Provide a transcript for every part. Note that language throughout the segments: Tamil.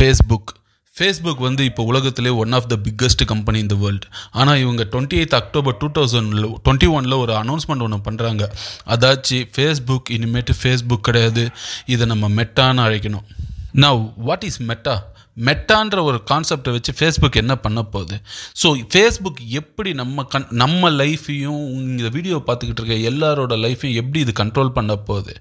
ஃபேஸ்புக் ஃபேஸ்புக் வந்து இப்போ உலகத்திலே one of the biggest company இந்த வேர்ல்டு ஆனால் இவங்க twenty eighth October two thousand twenty ஒனில் ஒரு அனௌன்ஸ்மெண்ட் ஒன்று பண்ணுறாங்க அதாச்சு ஃபேஸ்புக் இனிமேட்டு ஃபேஸ்புக் கிடையாது. இதை நம்ம மெட்டான்னு அழைக்கணும். நவ் வாட் இஸ் மெட்டா மெட்டான்ற ஒரு கான்செப்டை வச்சு ஃபேஸ்புக் என்ன பண்ண போகுது? ஸோ ஃபேஸ்புக் எப்படி நம்ம கண் நம்ம லைஃப்பையும் இந்த வீடியோ பார்த்துக்கிட்டு இருக்க எல்லாரோட லைஃப்பையும் எப்படி இது கண்ட்ரோல் பண்ண போகுது?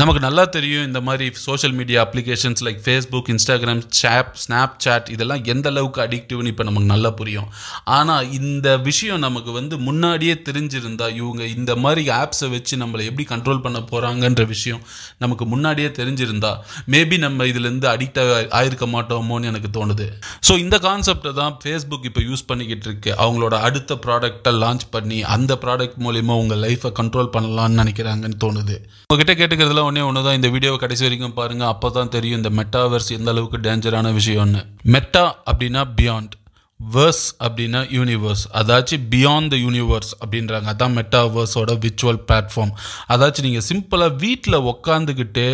நமக்கு நல்லா தெரியும் இந்த மாதிரி social media applications like Facebook Instagram சாப் ஸ்னாப் சாட் இதெல்லாம் எந்த அளவுக்கு அடிக்டிவ்னு இப்போ நமக்கு நல்லா புரியும். ஆனால் இந்த விஷயம் நமக்கு வந்து முன்னாடியே தெரிஞ்சிருந்தா இவங்க இந்த மாதிரி ஆப்ஸை வச்சு நம்மளை எப்படி கண்ட்ரோல் பண்ண போகிறாங்கன்ற விஷயம் நமக்கு முன்னாடியே தெரிஞ்சிருந்தா மேபி நம்ம இதுலேருந்து அடிக்ட் ஆயிருக்க மாட்டோமோன்னு எனக்கு தோணுது. ஸோ இந்த கான்செப்டை தான் ஃபேஸ்புக் இப்போ யூஸ் பண்ணிக்கிட்டு இருக்கு. அவங்களோட அடுத்த ப்ராடக்டை லான்ச் பண்ணி அந்த ப்ராடக்ட் மூலிமா உங்கள் லைஃப்பை கண்ட்ரோல் பண்ணலாம்னு நினைக்கிறாங்கன்னு தோணுது. உங்ககிட்ட கேட்டுக்கிறதுல ஒன்றே ஒன்று தான் இந்த வீடியோ கடைசி வரைக்கும் பாருங்கள் அப்போ தான் தெரியும் இந்த மெட்டாவர்ஸ் எந்த அளவுக்கு டேஞ்சரான விஷயம்னு. மெட்டா அப்படின்னா பியாண்ட் வேர்ஸ் அப்படின்னா யூனிவர்ஸ் அதாச்சும் பியாண்ட் த யூனிவர்ஸ் அப்படின்றாங்க. அதான் மெட்டாவர்ஸோட விர்ச்சுவல் பிளாட்ஃபார்ம் அதாச்சும் நீங்கள் சிம்பிளாக வீட்டில் உக்காந்துக்கிட்டு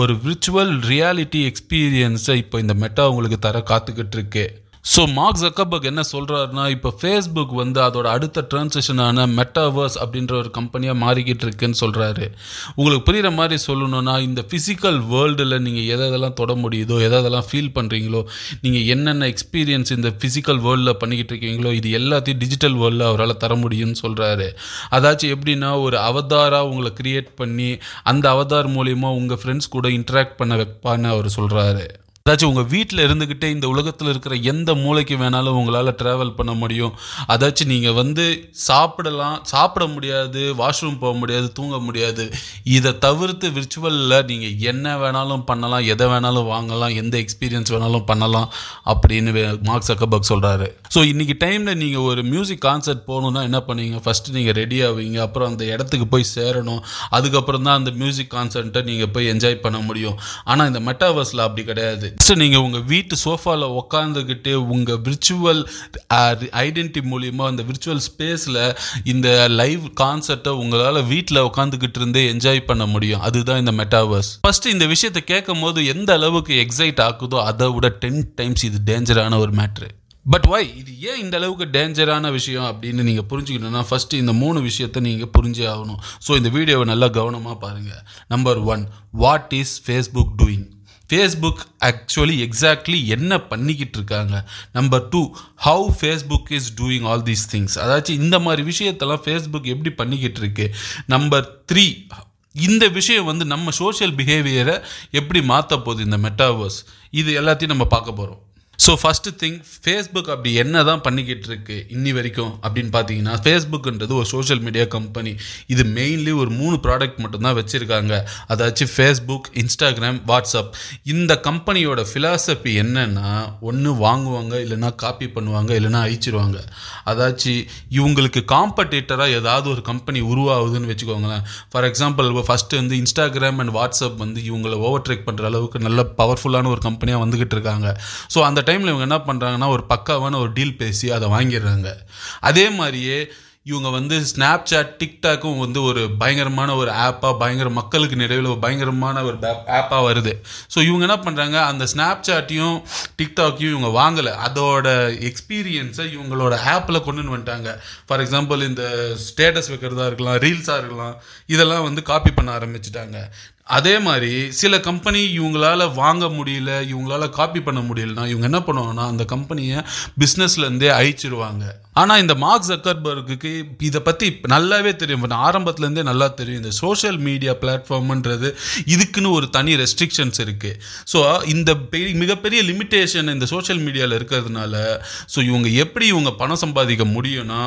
ஒரு விர்ச்சுவல் ரியாலிட்டி எக்ஸ்பீரியன்ஸை இப்போ இந்த மெட்டா உங்களுக்கு தர காத்துக்கிட்டு இருக்கு. ஸோ மார்க் ஜக்கபர்க் என்ன சொல்கிறாருன்னா இப்போ ஃபேஸ்புக் வந்து அதோட அடுத்த ட்ரான்சேஷனான மெட்டாவர்ஸ் அப்படின்ற ஒரு கம்பெனியாக மாறிக்கிட்டு இருக்குன்னு சொல்கிறாரு உங்களுக்கு புரிகிற மாதிரி சொல்லணும்னா இந்த ஃபிசிக்கல் வேர்ல்டில் நீங்கள் எதை எதெல்லாம் தொட முடியுதோ எதை எதெல்லாம் ஃபீல் பண்ணுறீங்களோ நீங்கள் என்னென்ன எக்ஸ்பீரியன்ஸ் இந்த ஃபிசிக்கல் வேர்ல்டில் பண்ணிக்கிட்டு இருக்கீங்களோ இது எல்லாத்தையும் டிஜிட்டல் வேர்ல்டில் அவரால் தர முடியும்னு சொல்கிறாரு அதாச்சும் எப்படின்னா ஒரு அவதாராக உங்களை க்ரியேட் பண்ணி அந்த அவதார் மூலிமா உங்கள் ஃப்ரெண்ட்ஸ் கூட இன்ட்ராக்ட் பண்ண வைப்பான்னு அவர் சொல்கிறாரு அதாச்சும் உங்கள் வீட்டில் இருந்துக்கிட்டே இந்த உலகத்தில் இருக்கிற எந்த மூளைக்கு வேணாலும் உங்களால் ட்ராவல் பண்ண முடியும். அதாச்சும் நீங்கள் வந்து சாப்பிடலாம் சாப்பிட முடியாது வாஷ்ரூம் போக முடியாது தூங்க முடியாது. இதை தவிர்த்து விர்ச்சுவலில் நீங்கள் என்ன வேணாலும் பண்ணலாம் எதை வேணாலும் வாங்கலாம் எந்த எக்ஸ்பீரியன்ஸ் வேணாலும் பண்ணலாம் அப்படின்னு மார்க் சக்கபக் சொல்கிறாரு ஸோ இன்றைக்கி டைமில் நீங்கள் ஒரு மியூசிக் கான்சர்ட் போகணுன்னா என்ன பண்ணுவீங்க? ஃபஸ்ட்டு நீங்கள் ரெடி ஆவீங்க அப்புறம் அந்த இடத்துக்கு போய் சேரணும். அதுக்கப்புறம் தான் அந்த மியூசிக் கான்சர்ட்டை நீங்கள் போய் என்ஜாய் பண்ண முடியும். ஆனால் இந்த மெட்டாவர்ஸில் அப்படி கிடையாது. ஃபஸ்ட்டு நீங்கள் உங்கள் வீட்டு சோஃபாவில் உக்காந்துக்கிட்டு உங்கள் விர்ச்சுவல் ஐடென்டி uh, மூலியமாக அந்த விர்ச்சுவல் ஸ்பேஸில் இந்த லைவ் கான்சர்ட்டை உங்களால் வீட்டில் உட்காந்துக்கிட்டு இருந்தே என்ஜாய் பண்ண முடியும். அதுதான் இந்த மெட்டாவர்ஸ் ஃபஸ்ட்டு இந்த விஷயத்தை கேட்கும் போது எந்த அளவுக்கு எக்ஸைட் ஆக்குதோ அதை விட டென் டைம்ஸ் இது டேஞ்சரான ஒரு மேட்ரு பட் வை இது ஏன் இந்த அளவுக்கு டேஞ்சரான விஷயம் அப்படின்னு நீங்கள் புரிஞ்சுக்கணும்னா ஃபஸ்ட்டு இந்த மூணு விஷயத்தை நீங்கள் புரிஞ்சே ஆகணும். ஸோ இந்த வீடியோவை நல்லா கவனமாக பாருங்கள் number one what is Facebook doing Facebook actually exactly என்ன பண்ணிக்கிட்டு இருக்காங்க? Number two how Facebook is doing all these things அதாச்சும் இந்த மாதிரி விஷயத்தெல்லாம் ஃபேஸ்புக் எப்படி பண்ணிக்கிட்டு இருக்கு? நம்பர் த்ரீ இந்த விஷயம் வந்து நம்ம சோஷியல் பிஹேவியரை எப்படி மாற்ற போகுது இந்த மெட்டாவர்ஸ் இது எல்லாத்தையும் நம்ம பார்க்க போகிறோம் ஸோ ஃபஸ்ட்டு திங் ஃபேஸ்புக் அப்படி என்ன தான் பண்ணிக்கிட்டு இருக்கு இன்னி வரைக்கும் அப்படின்னு பார்த்தீங்கன்னா ஃபேஸ்புக்ன்றது ஒரு சோஷியல் மீடியா கம்பெனி இது மெயின்லி ஒரு மூணு ப்ராடக்ட் மட்டும்தான் வச்சுருக்காங்க. அதாச்சும் ஃபேஸ்புக் இன்ஸ்டாகிராம் வாட்ஸ்அப் இந்த கம்பெனியோட ஃபிலாசபி என்னன்னா ஒன்று வாங்குவாங்க இல்லைன்னா காப்பி பண்ணுவாங்க இல்லைனா அழிச்சிருவாங்க. அதாச்சும் இவங்களுக்கு காம்படேட்டராக ஏதாவது ஒரு கம்பெனி உருவாகுதுன்னு வச்சுக்கோங்களேன். ஃபார் எக்ஸாம்பிள் ஃபஸ்ட்டு வந்து இன்ஸ்டாகிராம் அண்ட் வாட்ஸ்அப் வந்து இவங்களை ஓவர் ட்ரேக் பண்ணுற அளவுக்கு நல்ல பவர்ஃபுல்லான ஒரு கம்பெனியாக வந்துக்கிட்டு இருக்காங்க ஸோ அந்த டைமில் இவங்க என்ன பண்ணுறாங்கன்னா ஒரு பக்காவான ஒரு டீல் பேசி அதை வாங்கிடுறாங்க. அதே மாதிரியே இவங்க வந்து ஸ்னாப் சாட் டிக்டாக்கும் வந்து ஒரு பயங்கரமான ஒரு ஆப்பாக பயங்கர மக்களுக்கு நிறைவில் ஒரு பயங்கரமான ஒரு ஆப்பாக வருது. ஸோ இவங்க என்ன பண்ணுறாங்க அந்த ஸ்னாப் சாட்டையும் டிக்டாக்கையும் இவங்க வாங்கலை. அதோட எக்ஸ்பீரியன்ஸை இவங்களோட ஆப்பில் கொண்டு வந்துட்டாங்க. ஃபார் எக்ஸாம்பிள் இந்த ஸ்டேட்டஸ் வைக்கிறதா இருக்கலாம் ரீல்ஸாக இருக்கலாம் இதெல்லாம் வந்து காப்பி பண்ண ஆரம்பிச்சிட்டாங்க. அதே மாதிரி சில கம்பெனி இவங்களால வாங்க முடியல இவங்களால காப்பி பண்ண முடியலனா இவங்க என்ன பண்ணுவாங்கன்னா அந்த கம்பெனியை பிஸ்னஸ்லேருந்தே அழிச்சிருவாங்க. ஆனால் இந்த மார்க் ஜக்கர்பர்க்கு இதை பற்றி நல்லாவே தெரியும். ஆரம்பத்துலேருந்தே நல்லா தெரியும். இந்த சோஷியல் மீடியா பிளாட்ஃபார்ம்ன்றது இதுக்குன்னு ஒரு தனி ரெஸ்ட்ரிக்ஷன்ஸ் இருக்குது ஸோ இந்த பெரிய மிகப்பெரிய லிமிட்டேஷன் இந்த சோஷியல் மீடியாவில் இருக்கிறதுனால ஸோ இவங்க எப்படி இவங்க பணம் சம்பாதிக்க முடியும்னா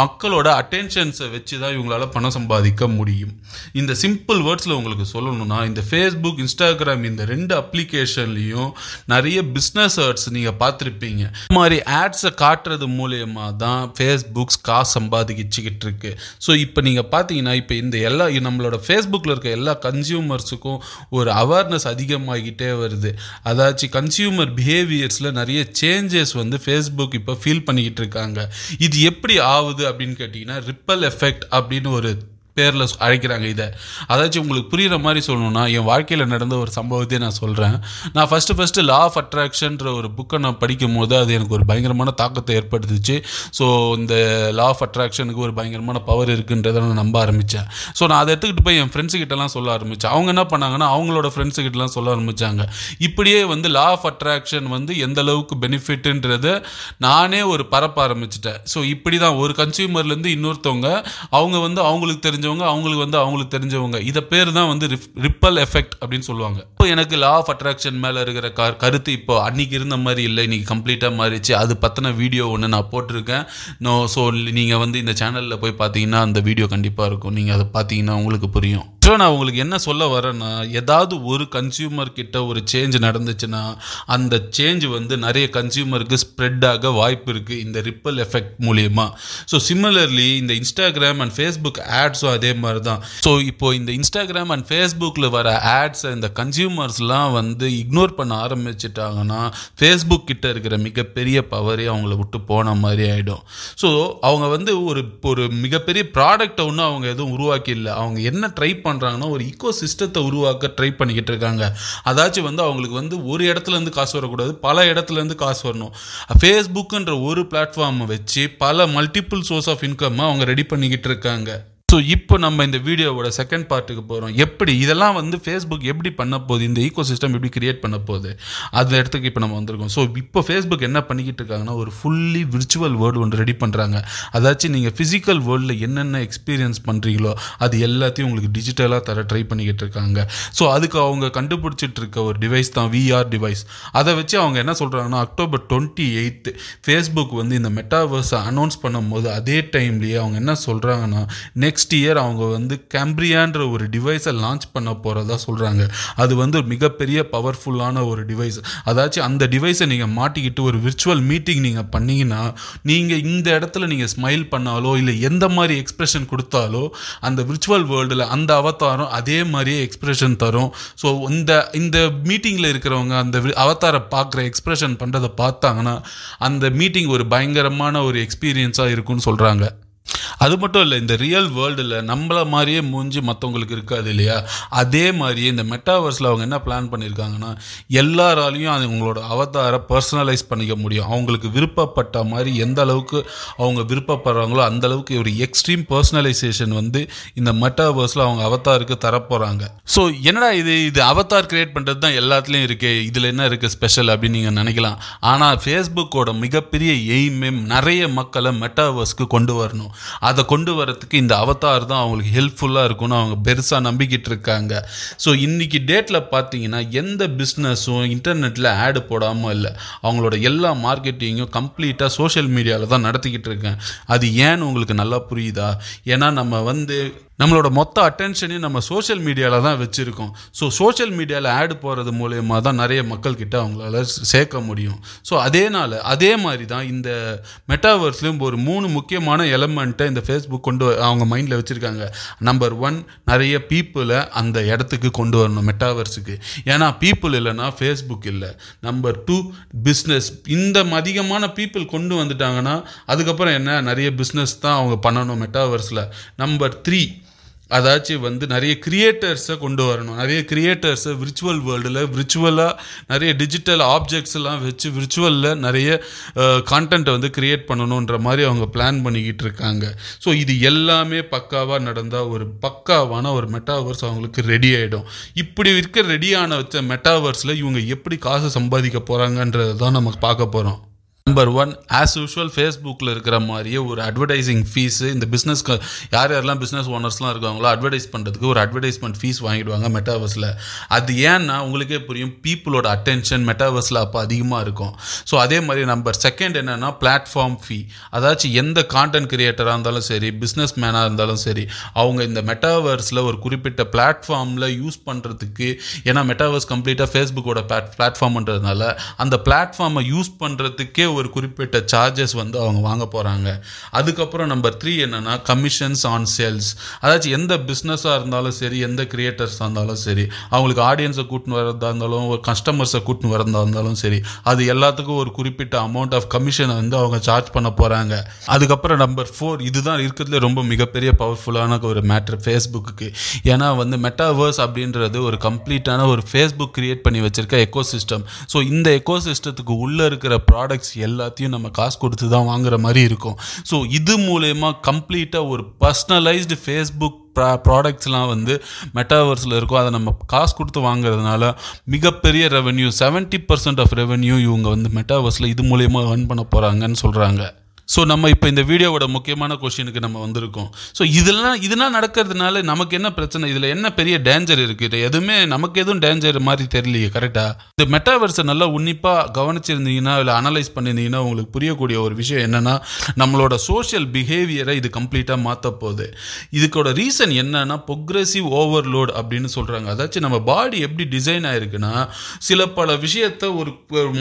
மக்களோட அட்டென்ஷன்ஸை வச்சு தான் இவங்களால பணம் சம்பாதிக்க முடியும். இந்த சிம்பிள் வேர்ட்ஸில் உங்களுக்கு சொல்லணும்னா இந்த ஃபேஸ்புக் இன்ஸ்டாகிராம் இந்த ரெண்டு அப்ளிகேஷன்லேயும் நிறைய பிஸ்னஸ் ஆர்ட்ஸ் நீங்கள் பார்த்துருப்பீங்க. இந்த மாதிரி ஆட்ஸை காட்டுறது மூலயமா தான் ஃபேஸ்புக்ஸ் காசு சம்பாதிக்கிச்சுக்கிட்டு இருக்கு. ஸோ இப்போ நீங்கள் பார்த்தீங்கன்னா இப்போ இந்த எல்லா நம்மளோட ஃபேஸ்புக்கில் இருக்க எல்லா கன்சியூமர்ஸுக்கும் ஒரு அவேர்னஸ் அதிகமாகிட்டே வருது. அதாச்சும் கன்சியூமர் பிஹேவியர்ஸில் நிறைய சேஞ்சஸ் வந்து ஃபேஸ்புக் இப்போ ஃபீல் பண்ணிக்கிட்டு இருக்காங்க. இது எப்படி ஆகுது அப்படின்னு கேட்டிங்கன்னா ரிப்பல் எஃபெக்ட் அப்படின்னு ஒரு பேரில் அழைக்கிறாங்க இதை. அதாச்சும் உங்களுக்கு புரிகிற மாதிரி சொல்லணும்னா என் வாழ்க்கையில் நடந்த ஒரு சம்பவத்தையே நான் சொல்கிறேன் நான் ஃபஸ்ட்டு ஃபஸ்ட்டு லா ஆஃப் அட்ராக்ஷன்ற ஒரு புக்கை நான் படிக்கும் போது அது எனக்கு ஒரு பயங்கரமான தாக்கத்தை ஏற்படுத்துச்சு. ஸோ இந்த லா ஆஃப் அட்ராக்ஷனுக்கு ஒரு பயங்கரமான பவர் இருக்குன்றதை நான் நம்ப ஆரம்பித்தேன் ஸோ நான் அதை எடுத்துக்கிட்டு போய் என் ஃப்ரெண்ட்ஸுக்கிட்டலாம் சொல்ல ஆரம்பித்தேன் அவங்க என்ன பண்ணாங்கன்னா அவங்களோட ஃப்ரெண்ட்ஸுக்கிட்டலாம் சொல்ல ஆரம்பித்தாங்க இப்படியே வந்து லா ஆஃப் அட்ராக்ஷன் வந்து எந்த அளவுக்கு பெனிஃபிட்டுன்றதை நானே ஒரு பரப்ப ஆரம்பிச்சிட்டேன். ஸோ இப்படி தான் ஒரு கன்சியூமர்லேருந்து இன்னொருத்தவங்க அவங்க வந்து அவங்களுக்கு தெரிஞ்ச தெரிஞ்சவங்க அவங்களுக்கு வந்து அவங்களுக்கு தெரிஞ்சவங்க. இதை பேர் தான் வந்து ரிப்பல் எஃபெக்ட் அப்படின்னு சொல்லுவாங்க. இப்போ எனக்கு லா ஆஃப் அட்ராக்ஷன் மேலே இருக்கிற க கருத்து இப்போ அன்னைக்கு இருந்த மாதிரி இல்லை இன்னைக்கு கம்ப்ளீட்டாக மாறிச்சு அது பற்றின வீடியோ ஒன்று நான் போட்டிருக்கேன். நோ ஸோ நீங்கள் வந்து இந்த சேனலில் போய் பார்த்தீங்கன்னா அந்த வீடியோ கண்டிப்பாக இருக்கும். நீங்கள் அதை பார்த்தீங்கன்னா உங்களுக்கு புரியும். ஸோ நான் உங்களுக்கு என்ன சொல்ல வரேன்னா ஏதாவது ஒரு கன்சியூமர் கிட்ட ஒரு சேஞ்ச் நடந்துச்சுன்னா அந்த சேஞ்ச் வந்து நிறைய கன்சியூமருக்கு ஸ்ப்ரெட் ஆக வாய்ப்பு இருக்குது இந்த ரிப்பல் எஃபெக்ட் மூலியமா. ஸோ சிமிலர்லி இந்த இன்ஸ்டாகிராம் அண்ட் ஃபேஸ்புக் ஆட்ஸும் அதே மாதிரி தான் ஸோ இப்போ இந்த இன்ஸ்டாகிராம் அண்ட் ஃபேஸ்புக்கில் வர ஆட்ஸை இந்த கன்சியூமர்ஸ்லாம் வந்து இக்னோர் பண்ண ஆரம்பிச்சிட்டாங்கன்னா ஃபேஸ்புக் கிட்ட இருக்கிற மிகப்பெரிய பவரே அவங்கள விட்டு போன மாதிரி ஆகிடும் ஸோ அவங்க வந்து ஒரு ஒரு மிகப்பெரிய ப்ராடக்டை ஒன்றும் அவங்க எதுவும் உருவாக்கி இல்லை. அவங்க என்ன ட்ரை பண்ண பண்ணுறாங்கன்னா ஒரு ஈக்கோ சிஸ்டத்தை உருவாக்க ட்ரை பண்ணிக்கிட்டு இருக்காங்க. அதாச்சும் வந்து அவங்களுக்கு வந்து ஒரு இடத்துலேருந்து காசு வரக்கூடாது பல இடத்துலேருந்து காசு வரணும். ஃபேஸ்புக்குன்ற ஒரு பிளாட்ஃபார்மை வச்சு பல மல்டிபிள் சோர்ஸ் ஆஃப் இன்கம் அவங்க ரெடி பண்ணிக்கிட்டு இருக்காங்க. ஸோ இப்போ நம்ம இந்த வீடியோவோட செகண்ட் பார்ட்டுக்கு போகிறோம் எப்படி இதெல்லாம் வந்து ஃபேஸ்புக் எப்படி பண்ண போகுது? இந்த ஈகோ சிஸ்டம் எப்படி கிரியேட் பண்ண போகுது? அந்த இடத்துக்கு இப்போ நம்ம வந்திருக்கோம். ஸோ இப்போ ஃபேஸ்புக் என்ன பண்ணிக்கிட்டு இருக்காங்கன்னா ஒரு ஃபுல்லி விர்ச்சுவல் வேர்ல்டு ஒன்று ரெடி பண்ணுறாங்க அதாச்சும் நீங்கள் ஃபிசிக்கல் வேர்ல்டில் என்னென்ன எக்ஸ்பீரியன்ஸ் பண்ணுறீங்களோ அது எல்லாத்தையும் உங்களுக்கு டிஜிட்டலாக தர ட்ரை பண்ணிக்கிட்டு இருக்காங்க. ஸோ அதுக்கு அவங்க கண்டுபிடிச்சிட்டு இருக்க ஒரு டிவைஸ் தான் விஆர் டிவைஸ் அதை வச்சு அவங்க என்ன சொல்கிறாங்கன்னா அக்டோபர் டுவெண்ட்டி எயித்து ஃபேஸ்புக் வந்து இந்த மெட்டாவர்ஸை அனௌன்ஸ் பண்ணும்போது அதே டைம்லேயே அவங்க என்ன சொல்கிறாங்கன்னா நெக்ஸ்ட் இயர் அவங்க வந்து கேம்ப்ரியான்ற ஒரு டிவைஸை லான்ச் பண்ண போகிறதா சொல்கிறாங்க அது வந்து மிகப்பெரிய பவர்ஃபுல்லான ஒரு டிவைஸ் அதாச்சும் அந்த டிவைஸை நீங்கள் மாட்டிக்கிட்டு ஒரு விர்ச்சுவல் மீட்டிங் நீங்கள் பண்ணீங்கன்னா நீங்கள் இந்த இடத்துல நீங்கள் ஸ்மைல் பண்ணாலோ இல்லை எந்த மாதிரி எக்ஸ்பிரஷன் கொடுத்தாலோ அந்த விர்ச்சுவல் வேர்ல்டில் அந்த அவதாரம் அதே மாதிரியே எக்ஸ்பிரஷன் தரும். ஸோ இந்த இந்த மீட்டிங்கில் இருக்கிறவங்க அந்த அவதாரை பார்க்குற எக்ஸ்பிரஷன் பண்ணுறதை பார்த்தாங்கன்னா அந்த மீட்டிங் ஒரு பயங்கரமான ஒரு எக்ஸ்பீரியன்ஸாக இருக்கும்னு சொல்கிறாங்க அது மட்டும் இல்லை இந்த ரியல் வேர்ல்டில் நம்மள மாதிரியே மூஞ்சி மற்றவங்களுக்கு இருக்காது இல்லையா? அதே மாதிரியே இந்த மெட்டாவர்ஸில் அவங்க என்ன பிளான் பண்ணியிருக்காங்கன்னா எல்லாராலையும் அது உங்களோட அவதாரை பர்சனலைஸ் பண்ணிக்க முடியும். அவங்களுக்கு விருப்பப்பட்ட மாதிரி எந்த அளவுக்கு அவங்க விருப்பப்படுறாங்களோ அந்த அளவுக்கு ஒரு எக்ஸ்ட்ரீம் பர்சனலைசேஷன் வந்து இந்த மெட்டாவர்ஸில் அவங்க அவதாருக்கு தரப்போகிறாங்க ஸோ என்னடா இது? இது அவதார் கிரியேட் பண்ணுறது தான் எல்லாத்துலேயும் இருக்கே. இதில் என்ன இருக்குது ஸ்பெஷல் அப்படின்னு நீங்கள் நினைக்கலாம். ஆனால் ஃபேஸ்புக்கோட மிகப்பெரிய எய்மே நிறைய மக்களை மெட்டாவர்ஸ்க்கு கொண்டு வரணும். அதை கொண்டு வரத்துக்கு இந்த அவதார் தான் அவங்களுக்கு ஹெல்ப்ஃபுல்லாக இருக்கும்னு அவங்க பெருசாக நம்பிக்கிட்டு இருக்காங்க. ஸோ இன்றைக்கி டேட்டில் பார்த்தீங்கன்னா எந்த பிஸ்னஸும் இன்டர்நெட்டில் ஆடு போடாமல் இல்லை. அவங்களோட எல்லா மார்க்கெட்டிங்கும் கம்ப்ளீட்டாக சோஷியல் மீடியாவில் தான் நடத்திக்கிட்டு இருக்கேன். அது ஏன்னு உங்களுக்கு நல்லா புரியுதா? ஏன்னா நம்ம வந்து நம்மளோட மொத்த அட்டென்ஷனையும் நம்ம சோஷியல் மீடியாவில் தான் வச்சுருக்கோம். ஸோ சோஷியல் மீடியாவில் ஆடு போகிறது மூலயமா தான் நிறைய மக்கள்கிட்ட அவங்களால சேர்க்க முடியும். ஸோ அதேனால அதே மாதிரி தான் இந்த மெட்டாவர்ஸ்லேயும் ஒரு மூணு முக்கியமான எலமெண்ட்டை இந்த ஃபேஸ்புக் கொண்டு அவங்க மைண்டில் வச்சுருக்காங்க. நம்பர் ஒன் நிறைய பீப்புளை அந்த இடத்துக்கு கொண்டு வரணும் மெட்டாவர்ஸுக்கு ஏன்னா பீப்புள் இல்லைன்னா ஃபேஸ்புக் இல்லை. நம்பர் டூ பிஸ்னஸ் இந்த அதிகமான பீப்புள் கொண்டு வந்துட்டாங்கன்னா அதுக்கப்புறம் என்ன? நிறைய பிஸ்னஸ் தான் அவங்க பண்ணணும் மெட்டாவர்ஸில் நம்பர் த்ரீ அதாச்சும் வந்து நிறைய கிரியேட்டர்ஸை கொண்டு வரணும். நிறைய கிரியேட்டர்ஸை விர்ச்சுவல் வேர்ல்டில் விர்ச்சுவலாக நிறைய டிஜிட்டல் ஆப்ஜெக்ட்ஸ் எல்லாம் வச்சு விர்ச்சுவலில் நிறைய கான்டென்ட்டை வந்து கிரியேட் பண்ணணுன்ற மாதிரி அவங்க பிளான் பண்ணிக்கிட்டு இருக்காங்க. ஸோ இது எல்லாமே பக்காவாக நடந்தால் ஒரு பக்காவான ஒரு மெட்டாவர்ஸ் அவங்களுக்கு ரெடி ஆகிடும் இப்படி இருக்க ரெடியான வச்ச மெட்டாவர்ஸில் இவங்க எப்படி காசு சம்பாதிக்க போகிறாங்கன்றது தான் நம்ம பார்க்க போகிறோம் நம்பர் ஒன் ஆஸ் யூஷுவல் ஃபேஸ்புக்கில் இருக்கிற மாதிரியே ஒரு அட்வர்டைசிங் ஃபீஸு இந்த பிஸ்னஸ்க்கு யார் யாரெல்லாம் பிஸ்னஸ் ஓனர்ஸ்லாம் இருக்காங்களோ அட்வர்டைஸ் பண்ணுறதுக்கு ஒரு அட்வர்டைஸ்மெண்ட் ஃபீஸ் வாங்கிடுவாங்க மெட்டாவர்ஸில் அது ஏன்னா உங்களுக்கே புரியும் பீப்புளோட அட்டென்ஷன் மெட்டாவர்ஸில் அப்போ அதிகமாக இருக்கும். ஸோ அதே மாதிரி நம்பர் செகண்ட் என்னென்னா பிளாட்ஃபார்ம் ஃபீ அதாச்சும் எந்த கான்டென்ட் கிரியேட்டராக இருந்தாலும் சரி பிஸ்னஸ் மேனாக இருந்தாலும் சரி அவங்க இந்த மெட்டாவர்ஸில் ஒரு குறிப்பிட்ட பிளாட்ஃபார்மில் யூஸ் பண்ணுறதுக்கு ஏன்னா மெட்டாவர்ஸ் கம்ப்ளீட்டாக ஃபேஸ்புக்கோட பிளாட்ஃபார்ம்ன்றதுனால அந்த பிளாட்ஃபார்மை யூஸ் பண்ணுறதுக்கே ஒரு குறிப்பிட்ட சார்ஜஸ் வந்து அவங்க வாங்க போகிறாங்க அதுக்கப்புறம் நம்பர் த்ரீ என்னென்னா கமிஷன்ஸ் ஆன் சேல்ஸ் அதாச்சும் எந்த பிஸ்னஸாக இருந்தாலும் சரி எந்த கிரியேட்டர்ஸாக இருந்தாலும் சரி அவங்களுக்கு ஆடியன்ஸை கூட்டின்னு வரதா இருந்தாலும் ஒரு கஸ்டமர்ஸை கூட்டின்னு வரதா இருந்தாலும் சரி அது எல்லாத்துக்கும் ஒரு குறிப்பிட்ட அமௌண்ட் ஆஃப் கமிஷனை வந்து அவங்க சார்ஜ் பண்ண போகிறாங்க அதுக்கப்புறம் நம்பர் ஃபோர் இதுதான் இருக்கிறதுல ரொம்ப மிகப்பெரிய பவர்ஃபுல்லான ஒரு மேட்ரு ஃபேஸ்புக்கு ஏன்னா வந்து மெட்டாவேர்ஸ் அப்படின்றது ஒரு கம்ப்ளீட்டான ஒரு ஃபேஸ்புக் கிரியேட் பண்ணி வச்சிருக்க எக்கோ சிஸ்டம் ஸோ இந்த எக்கோ சிஸ்டத்துக்கு உள்ளே இருக்கிற ப்ராடக்ட்ஸ் எல்லாத்தையும் நம்ம காசு கொடுத்து தான் வாங்குற மாதிரி இருக்கும். ஸோ இது மூலயமா கம்ப்ளீட்டாக ஒரு பர்சனலைஸ்டு ஃபேஸ்புக் ப்ரா ப்ராடக்ட்ஸ்லாம் வந்து மெட்டாவர்ஸில் இருக்கும். அதை நம்ம காசு கொடுத்து வாங்குறதுனால மிகப்பெரிய revenue seventy percent of revenue இவங்க வந்து மெட்டாவர்ஸில் இது மூலயமா ஏர்ன் பண்ண போகிறாங்கன்னு சொல்கிறாங்க ஸோ நம்ம இப்போ இந்த வீடியோவோட முக்கியமான கொஷினுக்கு நம்ம வந்திருக்கோம். ஸோ இதெல்லாம் இதெல்லாம் நடக்கிறதுனால நமக்கு என்ன பிரச்சனை? இதில் என்ன பெரிய டேஞ்சர் இருக்குது இது எதுவுமே நமக்கு எதுவும் டேஞ்சர் மாதிரி தெரியலையே கரெக்டாக இந்த மெட்டாவர்ஸை நல்லா உன்னிப்பாக கவனிச்சிருந்தீங்கன்னா இல்லை அனலைஸ் பண்ணியிருந்தீங்கன்னா உங்களுக்கு புரியக்கூடிய ஒரு விஷயம் என்னென்னா நம்மளோட சோஷியல் பிஹேவியரை இது கம்ப்ளீட்டாக மாற்ற போகுது. இதுக்கோட ரீசன் என்னன்னா பொக்ரெசிவ் ஓவர்லோட் அப்படின்னு சொல்கிறாங்க அதாச்சும் நம்ம பாடி எப்படி டிசைன் ஆயிருக்குன்னா சில பல விஷயத்த ஒரு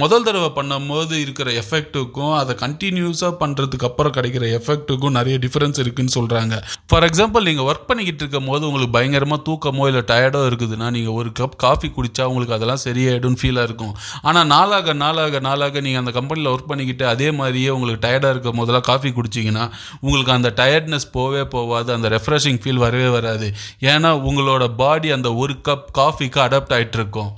முதல் தடவை பண்ணும்போது இருக்கிற எஃபெக்ட்டுக்கும் அதை கண்டினியூஸாக பண்ணுறதுக்கு அப்புறம் கிடைக்கிற எஃபெக்ட்டுக்கும் நிறைய டிஃப்ரென்ஸ் இருக்குன்னு சொல்கிறாங்க ஃபார் எக்ஸாம்பிள் நீங்கள் ஒர்க் பண்ணிக்கிட்டு இருக்கும் போது உங்களுக்கு பயங்கரமாக தூக்கமோ இல்லை டயர்டோ இருக்குதுன்னா நீங்கள் ஒரு கப் காஃபி குடித்தா உங்களுக்கு அதெல்லாம் சரியாயிடும்னு ஃபீலாக இருக்கும். ஆனால் நாளாக நாளாக நாளாக நீங்கள் அந்த கம்பெனியில் ஒர்க் பண்ணிக்கிட்டு அதே மாதிரியே உங்களுக்கு டயர்டாக இருக்கும் போதெல்லாம் காஃபி குடிச்சிங்கன்னா உங்களுக்கு அந்த டயர்ட்னஸ் போவே போகாது அந்த ரெஃப்ரெஷிங் ஃபீல் வரவே வராது. ஏன்னா உங்களோட பாடி அந்த ஒரு கப் காஃபிக்கு அடாப்ட் ஆகிட்டு இருக்கும்.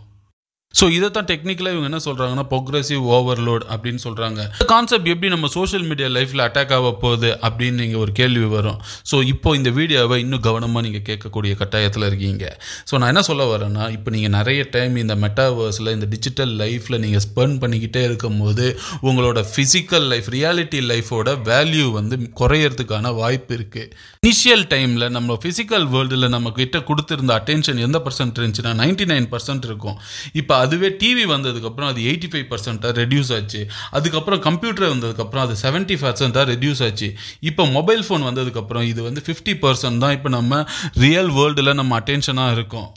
ஸோ இதை தான் டெக்னிக்கலாக இவங்க என்ன சொல்கிறாங்கன்னா ப்ரோக்ரெசிவ் ஓவர்லோட் அப்படின்னு சொல்கிறாங்க இந்த கான்செப்ட் எப்படி நம்ம சோஷியல் மீடியா லைஃப்பில் அட்டாக் ஆக போகுது அப்படின்னு நீங்கள் ஒரு கேள்வி வரும். ஸோ இப்போ இந்த வீடியோவை இன்னும் கவனமாக நீங்கள் கேட்கக்கூடிய கட்டாயத்தில் இருக்கீங்க. ஸோ நான் என்ன சொல்ல வரேன்னா இப்போ நீங்கள் நிறைய டைம் இந்த மெட்டாவர்ஸில் இந்த டிஜிட்டல் லைஃப்பில் நீங்கள் ஸ்பெண்ட் பண்ணிக்கிட்டே இருக்கும்போது உங்களோட ஃபிசிக்கல் லைஃப் ரியாலிட்டி லைஃபோட வேல்யூ வந்து குறையறதுக்கான வாய்ப்பு இருக்குது இனிஷியல் டைமில் நம்ம ஃபிசிக்கல் வேர்ல்டில் நம்ம கிட்ட கொடுத்துருந்த அட்டென்ஷன் எந்த பர்சன்ட் இருந்துச்சுன்னா நைன்டி நைன் பர்சன்ட் இருக்கும். இப்போ அதுவே டிவி வந்ததுக்கப்புறம் அது எயிட்டி ஃபைவ் பர்சன்ட்டாக ரெடியூஸ் ஆச்சு. அதுக்கப்புறம் கம்ப்யூட்டர் வந்ததுக்கப்புறம் அது செவன்ட்டி பர்சன்ட்டாக ரெடியூஸ் ஆச்சு. இப்போ மொபைல் ஃபோன் வந்ததுக்கப்புறம் இது வந்து ஃபிஃப்டி பர்சன்ட் தான். இப்போ நம்ம ரியல் வேர்ல்டில் நம்ம அட்டென்ஷனாக இருக்கோம்.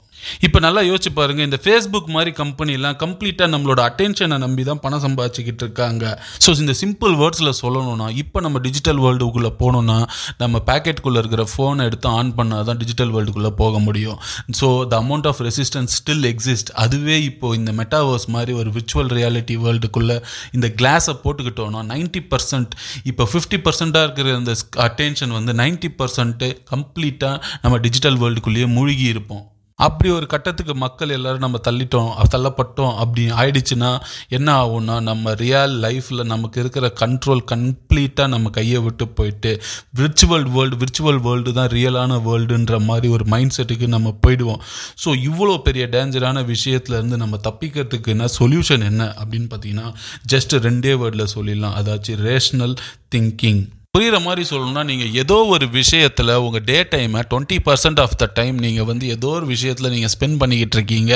இப்போ நல்லா யோசிச்சு பாருங்க இந்த ஃபேஸ்புக் மாதிரி கம்பெனிலாம் கம்ப்ளீட்டாக நம்மளோட அட்டென்ஷனை நம்பி தான் பணம் சம்பாதிச்சுக்கிட்டு இருக்காங்க. ஸோ இந்த சிம்பிள் வேர்ட்ஸில் சொல்லணும்னா இப்போ நம்ம டிஜிட்டல் வேர்ல்டுக்குள்ளே போகணுன்னா நம்ம பேக்கெட்டுக்குள்ளே இருக்கிற ஃபோனை எடுத்து ஆன் பண்ணால் தான் டிஜிட்டல் வேர்ல்டுக்குள்ளே போக முடியும். So the amount of resistance still exist அதுவே இப்போ இந்த மெட்டாவர்ஸ் மாதிரி ஒரு விர்ச்சுவல் ரியாலிட்டி வேர்ல்டுக்குள்ளே இந்த கிளாஸை போட்டுக்கிட்டோன்னா நைன்ட்டி பர்சன்ட் இப்போ ஃபிஃப்டி பர்சண்ட்டாக இருக்கிற இந்த அட்டென்ஷன் வந்து நைன்ட்டி பர்சன்ட்டு கம்ப்ளீட்டாக நம்ம டிஜிட்டல் வேர்ல்டுக்குள்ளேயே மூழ்கி இருப்போம். அப்படி ஒரு கட்டத்துக்கு மக்கள் எல்லாரும் நம்ம தள்ளிட்டோம் தள்ளப்பட்டோம் அப்படி ஆயிடுச்சுன்னா என்ன ஆகும்னா நம்ம ரியல் லைஃப்பில் நமக்கு இருக்கிற கண்ட்ரோல் கம்ப்ளீட்டாக நம்ம கையை விட்டு போயிட்டு விர்ச்சுவல் வேர்ல்டு விர்ச்சுவல் வேர்ல்டு தான் ரியலான வேர்ல்டுன்ற மாதிரி ஒரு மைண்ட் செட்டுக்கு நம்ம போயிடுவோம். ஸோ இவ்வளோ பெரிய டேஞ்சரான விஷயத்துலேருந்து நம்ம தப்பிக்கிறதுக்கு என்ன சொல்யூஷன் என்ன அப்படின்னு பார்த்தீங்கன்னா ஜஸ்ட் ரெண்டே வேர்டில் சொல்லிடலாம். அதாச்சும் ரேஷ்னல் திங்கிங் புரிகிற மாதிரி சொல்லணும்னா நீங்கள் ஏதோ ஒரு விஷயத்தில் உங்கள் டே டைமை twenty percent of the time நீங்கள் வந்து ஏதோ ஒரு விஷயத்தில் நீங்கள் ஸ்பெண்ட் பண்ணிக்கிட்டு இருக்கீங்க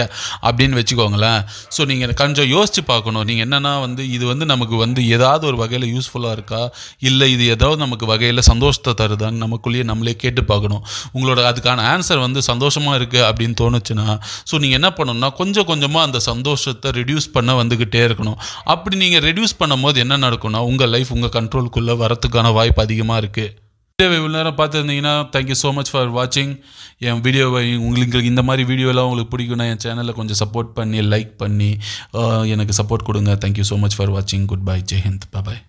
அப்படின்னு வச்சுக்கோங்களேன். ஸோ நீங்கள் கொஞ்சம் யோசிச்சு பார்க்கணும். நீங்கள் என்னென்னா வந்து இது வந்து நமக்கு வந்து ஏதாவது ஒரு வகையில் யூஸ்ஃபுல்லாக இருக்கா? இல்லை இது ஏதாவது நமக்கு வகையில் சந்தோஷத்தை தருதான்னு நமக்குள்ளேயே நம்மளே கேட்டு பார்க்கணும். உங்களோட அதுக்கான ஆன்சர் வந்து சந்தோஷமாக இருக்குது அப்படின்னு தோணுச்சுன்னா ஸோ நீங்கள் என்ன பண்ணணும்னா கொஞ்சம் கொஞ்சமாக அந்த சந்தோஷத்தை ரெடியூஸ் பண்ண வந்துக்கிட்டே இருக்கணும். அப்படி நீங்கள் ரெடியூஸ் பண்ணும்போது என்ன நடக்கும்னா உங்கள் லைஃப் உங்கள் கண்ட்ரோலுக்குள்ளே வரத்துக்கான வாய்ப்பு வாய்ப்பு அதிகமாக இருக்குது வீடியோவை இவ்வளோ நேரம் பார்த்துருந்தீங்கன்னா தேங்க்யூ ஸோ மச் ஃபார் வாட்சிங் என் வீடியோவை உங்களுக்கு இந்த மாதிரி வீடியோலாம் உங்களுக்கு பிடிக்கும்னா என் சேனலில் கொஞ்சம் சப்போர்ட் பண்ணி லைக் பண்ணி எனக்கு சப்போர்ட் கொடுங்க. Thank you so much for வாட்சிங் குட் பை ஜெய்ஹிந்த் பாய்